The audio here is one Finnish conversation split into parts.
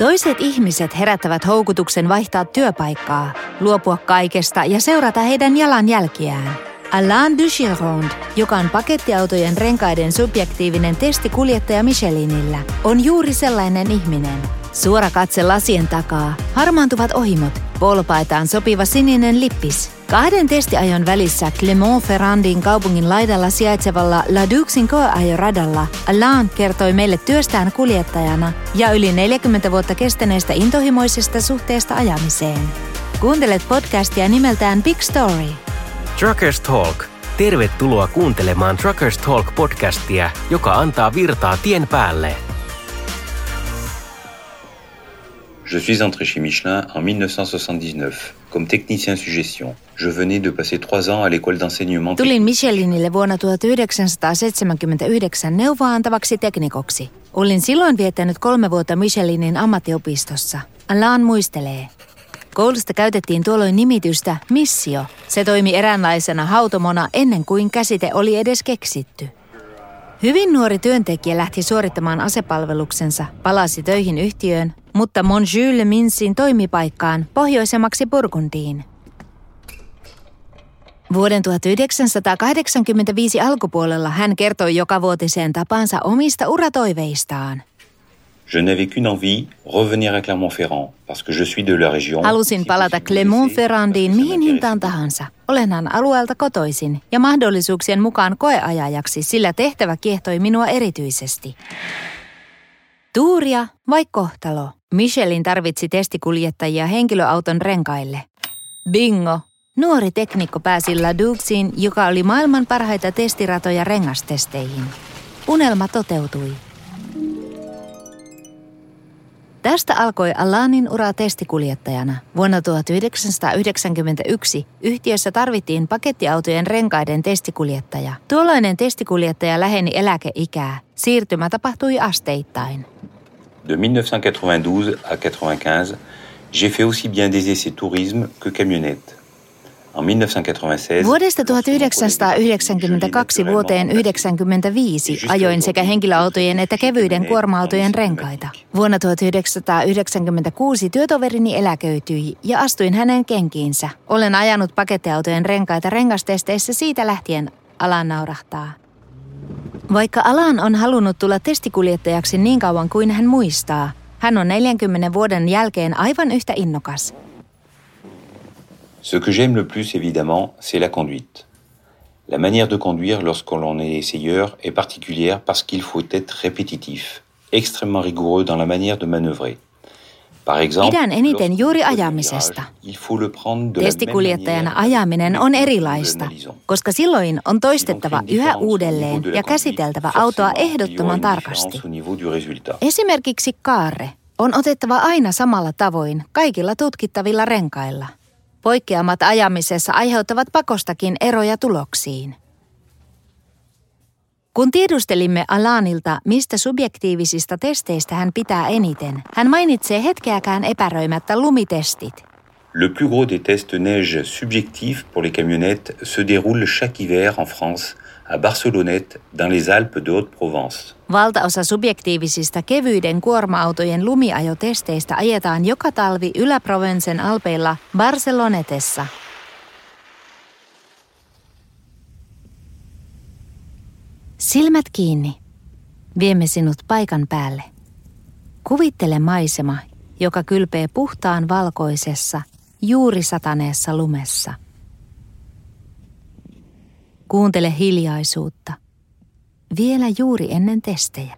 Toiset ihmiset herättävät houkutuksen vaihtaa työpaikkaa, luopua kaikesta ja seurata heidän jalanjälkiään. Alain Duchironde, joka on pakettiautojen renkaiden subjektiivinen testikuljettaja Michelinillä, on juuri sellainen ihminen. Suora katse lasien takaa, harmaantuvat ohimot, polpaitaan sopiva sininen lippis. Kahden testiajon välissä Clermont-Ferrandin kaupungin laidalla sijaitsevalla La Duxin koeajoradalla Alain kertoi meille työstään kuljettajana ja yli 40 vuotta kestäneestä intohimoisesta suhteesta ajamiseen. Kuuntelet podcastia nimeltään Big Story – Truckers Talk. Tervetuloa kuuntelemaan Truckers Talk podcastia, joka antaa virtaa tien päälle. Je suis entré chez Michelin en 1979 comme technicien suggestion. Je venais de passer trois ans à l'école d'enseignement. Tulin Michelinille vuonna 1979 neuvoa antavaksi teknikoksi. Olin silloin viettänyt kolme vuotta Michelinin ammattiopistossa. Alain muistelee. Koulusta käytettiin tuolloin nimitystä missio. Se toimi eräänlaisena hautomona ennen kuin käsite oli edes keksitty. Hyvin nuori työntekijä lähti suorittamaan asepalveluksensa, palasi töihin yhtiöön, mutta Monjulle Minsin toimipaikkaan pohjoisemmaksi Burgundiin. Vuoden 1985 alkupuolella hän kertoi joka vuotiseen tapansa omista uratoiveistaan. Je n'avais qu'une envie, revenir à Clermont-Ferrand, parce que je suis de la région. Halusin palata Clermont-Ferrandiin mihin hintaan tahansa. Olenhan alueelta kotoisin ja mahdollisuuksien mukaan koeajajaksi, sillä tehtävä kiehtoi minua erityisesti. Tuuria vai kohtalo? Michelin tarvitsi testikuljettajia henkilöauton renkaille. Bingo! Nuori teknikko pääsi Laduxiin, joka oli maailman parhaita testiratoja rengastesteihin. Unelma toteutui. Tästä alkoi Alanin ura testikuljettajana. Vuonna 1991 yhtiössä tarvittiin pakettiautojen renkaiden testikuljettaja. Tuolloinen testikuljettaja läheni eläkeikää. Siirtymä tapahtui asteittain. De 1992 à 95, j'ai fait aussi bien des essais tourisme que camionnette. Vuodesta 1992 vuoteen 1995 ajoin sekä henkilöautojen että kevyiden kuorma-autojen renkaita. Vuonna 1996 työtoverini eläköityi ja astuin hänen kenkiinsä. Olen ajanut pakettiautojen renkaita rengastesteissä siitä lähtien, Alan naurahtaa. Vaikka Alan on halunnut tulla testikuljettajaksi niin kauan kuin hän muistaa, hän on 40 vuoden jälkeen aivan yhtä innokas – Ce que j'aime le plus, évidemment, c'est la conduite. La manière de conduire lorsqu'on est essayeur est particulière parce qu'il faut être répétitif, extrêmement rigoureux dans la manière de manœuvrer. Par exemple, Pidän eniten juuri ajamisesta. Testikuljettajana ajaminen on erilaista, koska silloin on toistettava yhä uudelleen ja käsiteltävä autoa ehdottoman tarkasti. Esimerkiksi kaarre on otettava aina samalla tavoin kaikilla tutkittavilla renkailla – Poikkeamat ajamisessa aiheuttavat pakostakin eroja tuloksiin. Kun tiedustelimme Alanilta, mistä subjektiivisista testeistä hän pitää eniten, hän mainitsee hetkeäkään epäröimättä lumitestit. Le plus gros des tests neige subjectifs pour les camionnettes se déroule chaque hiver en France – à Barcelonnette, dans les Alpes de Haute-Provence. Valtaosa subjektiivisista kevyiden kuorma-autojen lumiajotesteistä ajetaan joka talvi Ylä-Provencen alpeilla Barcelonetessa. Silmät kiinni. Viemme sinut paikan päälle. Kuvittele maisema, joka kylpee puhtaan valkoisessa, juuri sataneessa lumessa – Kuuntele hiljaisuutta. Vielä juuri ennen testejä.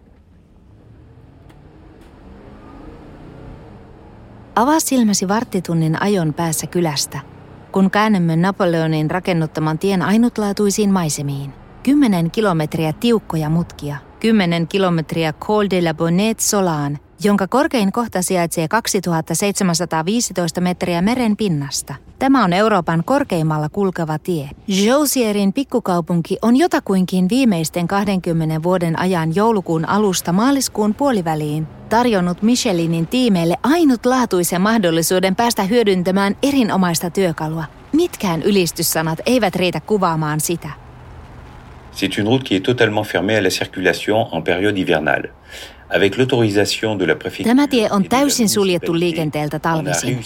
Avaa silmäsi varttitunnin ajon päässä kylästä, kun käännämme Napoleonin rakennuttaman tien ainutlaatuisiin maisemiin. Kymmenen kilometriä tiukkoja mutkia, kymmenen kilometriä Col de la Bonnet Solaan, jonka korkein kohta sijaitsee 2715 metriä meren pinnasta. Tämä on Euroopan korkeimmalla kulkeva tie. Josierin pikkukaupunki on jotakuinkin viimeisten 20 vuoden ajan joulukuun alusta maaliskuun puoliväliin tarjonnut Michelinin tiimeille ainutlaatuisen mahdollisuuden päästä hyödyntämään erinomaista työkalua. Mitkään ylistyssanat eivät riitä kuvaamaan sitä. C'est une route qui est totalement fermée à la circulation en période hivernale. Tämä tie on täysin suljettu liikenteeltä talvisin.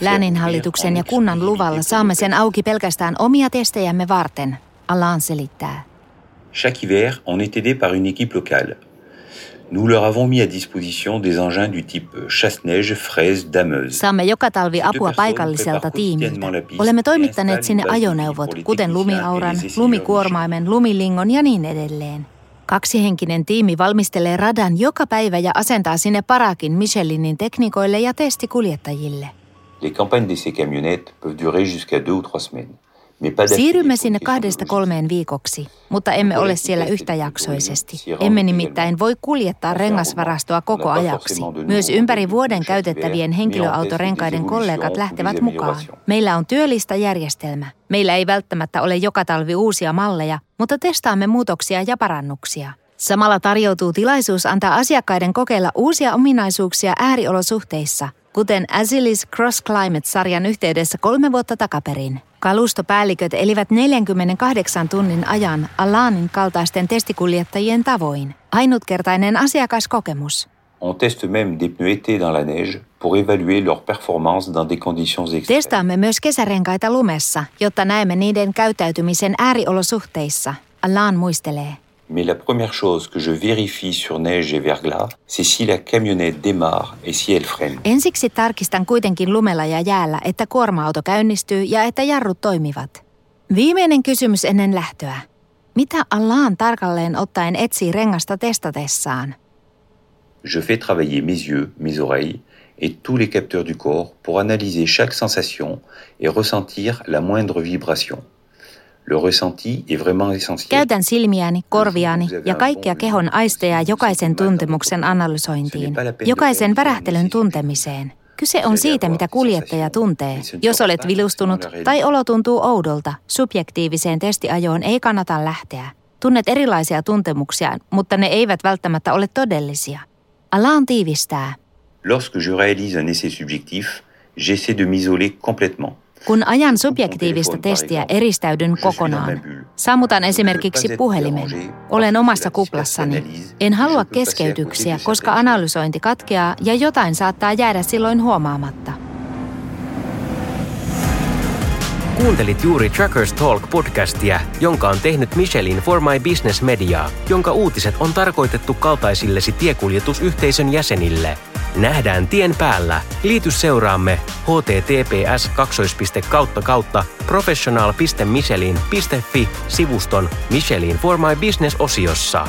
Lääninhallituksen ja kunnan luvalla saamme sen auki pelkästään omia testejämme varten, Alan selittää. Chaque hiver, on est aidé par une équipe locale. Nous leur avons mis à disposition des engins du type chasse-neige, fraise, dameuse. Saamme joka talvi apua paikalliselta tiimiltä. Olemme toimittaneet sinne ajoneuvot, kuten lumiauran, lumikuormaimen, lumilingon ja niin edelleen. Kaksihenkinen tiimi valmistelee radan joka päivä ja asentaa sinne parakin Michelinin teknikoille ja testikuljettajille. Les campagnes de ces camionnettes peuvent durer jusqu'à deux ou trois semaines. Pas Siirrymme sinne des kahdesta kolmeen viikoksi, mutta emme ole siellä yhtäjaksoisesti. Emme nimittäin voi kuljettaa rengasvarastoa koko ajaksi. Myös ympäri vuoden käytettävien henkilöautorenkaiden kollegat lähtevät mukaan. Meillä on työllistä järjestelmä. Meillä ei välttämättä ole joka talvi uusia malleja, mutta testaamme muutoksia ja parannuksia. Samalla tarjoutuu tilaisuus antaa asiakkaiden kokeilla uusia ominaisuuksia ääriolosuhteissa, kuten Azilis Cross Climate-sarjan yhteydessä kolme vuotta takaperin. Kalustopäälliköt elivät 48 tunnin ajan Alanin kaltaisten testikuljettajien tavoin. Ainutkertainen asiakaskokemus. On teste même des pneus été dans la neige pour évaluer leur performance dans des conditions extrêmes. Testaamme myös kesärenkaita lumessa, jotta näemme niiden käyttäytymisen ääriolosuhteissa. Alan muistelee. Mais la première chose que je vérifie sur neige et verglas, c'est si la camionnette démarre et si elle freine. Ensiksi tarkistan kuitenkin lumella ja jäällä, että kuorma-auto käynnistyy ja että jarrut toimivat. Viimeinen kysymys ennen lähtöä. Mitä Alan tarkalleen ottaen etsii rengasta testatessaan? Je fais travailler mes yeux, mes oreilles et tous les capteurs du corps pour analyser chaque sensation et ressentir la moindre vibration. Käytän silmiäni, korviani ja kaikkia kehon aisteja jokaisen tuntemuksen analysointiin, jokaisen värähtelyn tuntemiseen. Kyse on siitä, mitä kuljettaja tuntee. Jos olet vilustunut tai olo tuntuu oudolta, subjektiiviseen testiajoon ei kannata lähteä. Tunnet erilaisia tuntemuksia, mutta ne eivät välttämättä ole todellisia. Alan tiivistää. Lorsque je réalise un essai subjectif, j'essaie de m'isoler complètement. Kun ajan subjektiivista testiä, eristäydyn kokonaan. Sammutan esimerkiksi puhelimen. Olen omassa kuplassani. En halua keskeytyksiä, koska analysointi katkeaa ja jotain saattaa jäädä silloin huomaamatta. Kuuntelit juuri Truckers Talk podcastia, jonka on tehnyt Michelin For My Business Media, jonka uutiset on tarkoitettu kaltaisillesi tiekuljetusyhteisön jäsenille. Nähdään tien päällä. Liity seuraamme https kautta professional.michelin.fi sivuston Michelin For My Business osiossa.